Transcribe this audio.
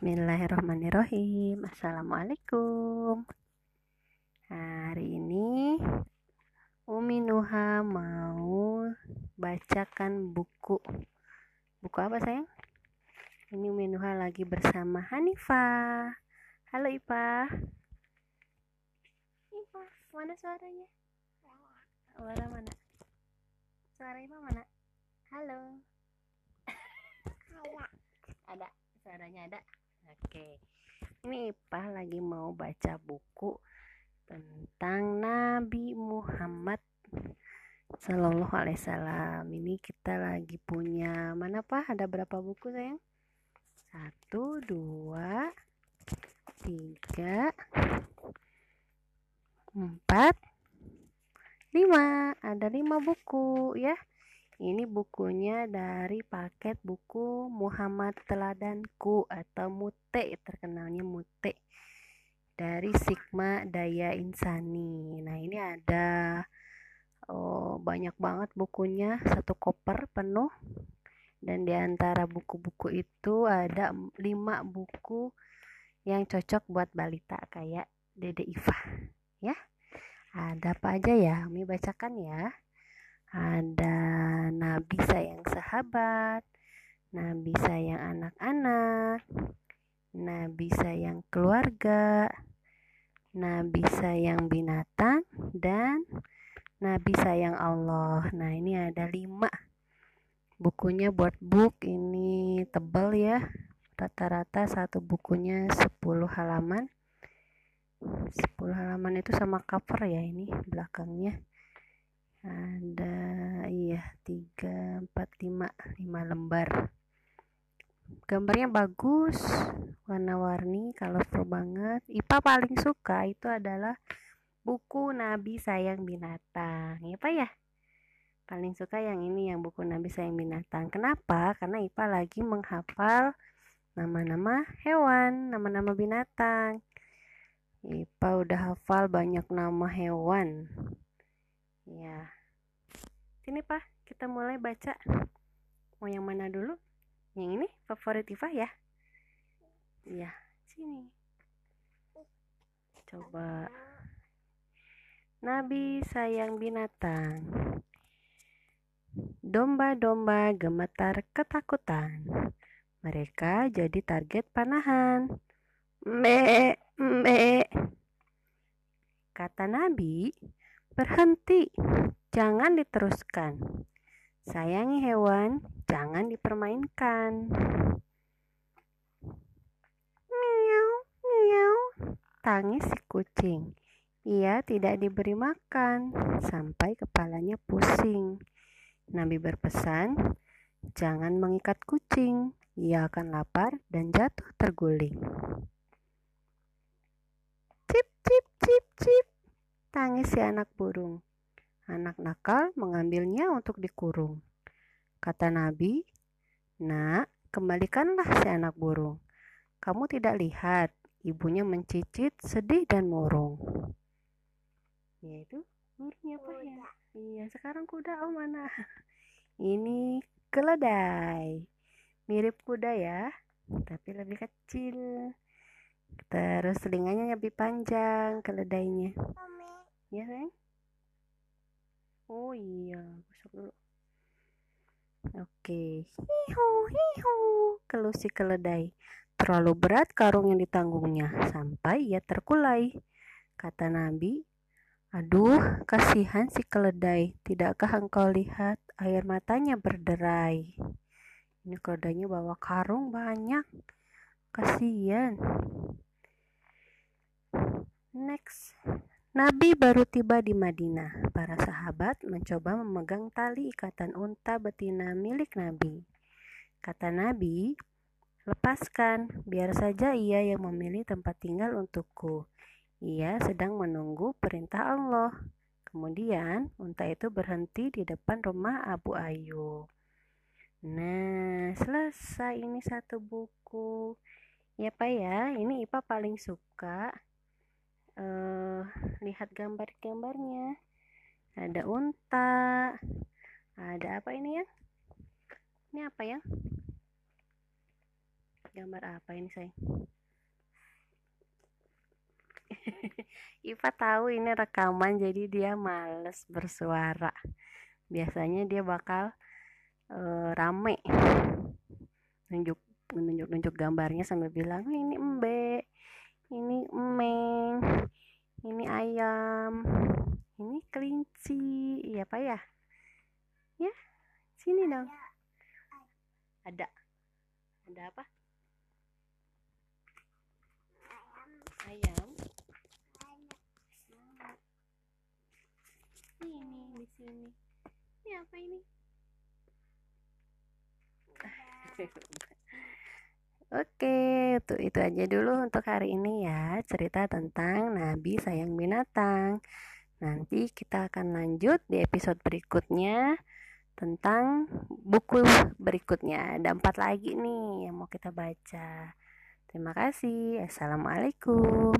Bismillahirrahmanirrahim. Assalamualaikum. Hari ini Umi Nuha mau bacakan buku. Buku apa sayang? Ini Umi Nuha lagi bersama Hanifah. Halo Ipa. Ipa, mana suaranya? Suara mana? Suara Ipa mana? Halo. Ada. Suaranya ada. Oke. Ini Ipah lagi mau baca buku tentang Nabi Muhammad Sallallahu Alaihi Wasallam. Ini kita lagi punya mana Pak? Ada berapa buku sayang? Satu, dua, tiga, empat, lima. Ada lima buku ya. Ini bukunya dari paket buku Muhammad Teladanku atau Mute, terkenalnya Mute dari Sigma Daya Insani. Nah, ini ada oh, banyak banget bukunya, satu koper penuh. Dan di antara buku-buku itu ada lima buku yang cocok buat balita kayak Dede Iva, ya. Ada apa aja ya? Kami bacakan ya ada nabi sayang sahabat, nabi sayang anak-anak, nabi sayang keluarga, nabi sayang binatang, dan nabi sayang Allah. Nah, ini ada lima bukunya buat book. Ini tebal ya rata-rata satu bukunya 10 halaman. 10 halaman itu sama cover ya ini belakangnya 3, 4, 5, 5 lembar. Gambarnya bagus warna-warni colorful banget. Ipa paling suka itu adalah buku Nabi Sayang Binatang. Ipa ya? Paling suka yang ini yang buku Nabi Sayang Binatang. Kenapa? Karena Ipa lagi menghafal nama-nama hewan nama-nama binatang. Ipa udah hafal banyak nama hewan. Ya sini Pak. Kita mulai baca. Mau yang mana dulu? Yang ini favorit Iva ya? Iya, sini. Coba. Nabi sayang binatang. Domba-domba gemetar ketakutan. Mereka jadi target panahan. Mbe, mbe. Kata Nabi, Berhenti, jangan diteruskan. Sayangi hewan, jangan dipermainkan. Miau, miau, tangis si kucing. Ia tidak diberi makan sampai kepalanya pusing. Nabi berpesan, jangan mengikat kucing, ia akan lapar dan jatuh terguling. Cip, cip, cip, cip. Tangis si anak burung. Anak nakal mengambilnya untuk dikurung. Kata Nabi, Nak, kembalikanlah si anak burung. Kamu tidak lihat, ibunya mencicit, sedih dan murung. Ya itu burungnya apa ya? Iya, sekarang kuda oh mana? Ini keledai. Mirip kuda ya, tapi lebih kecil. Terus telinganya lebih panjang keledainya. Ya sayang? Oh iya, besok dulu. Oke. Hihu, hihu. Keluh si keledai. Terlalu berat karung yang ditanggungnya, sampai ia terkulai. Kata Nabi, Aduh, kasihan si keledai. Tidakkah engkau lihat air matanya berderai? Ini keledainya bawa karung banyak. Kasihan. Next. Nabi baru tiba di Madinah. Para sahabat mencoba memegang tali ikatan unta betina milik Nabi. Kata Nabi, "Lepaskan, biar saja ia yang memilih tempat tinggal untukku. Ia sedang menunggu perintah Allah." Kemudian, unta itu berhenti di depan rumah Abu Ayyub. Nah, selesai ini satu buku. Ya, Pak ya, ini IPA paling suka uh, lihat gambar-gambarnya. Ada unta ada apa ini ya ini apa ya gambar apa ini sayang Iva tahu ini rekaman jadi dia males bersuara. Biasanya dia bakal uh, rame. Nunjuk nunjuk nunjuk gambarnya sambil bilang ini embe ini emeng ini ayam ini kelinci iya apa ya? Ya sini dong. Ada. Ada. Apa? Ayam. Ini di sini. Ini apa ini Oke, itu itu aja dulu untuk hari ini ya, cerita tentang Nabi sayang binatang. Nanti kita akan lanjut di episode berikutnya tentang buku berikutnya. Ada empat lagi nih yang mau kita baca. Terima kasih. Assalamualaikum.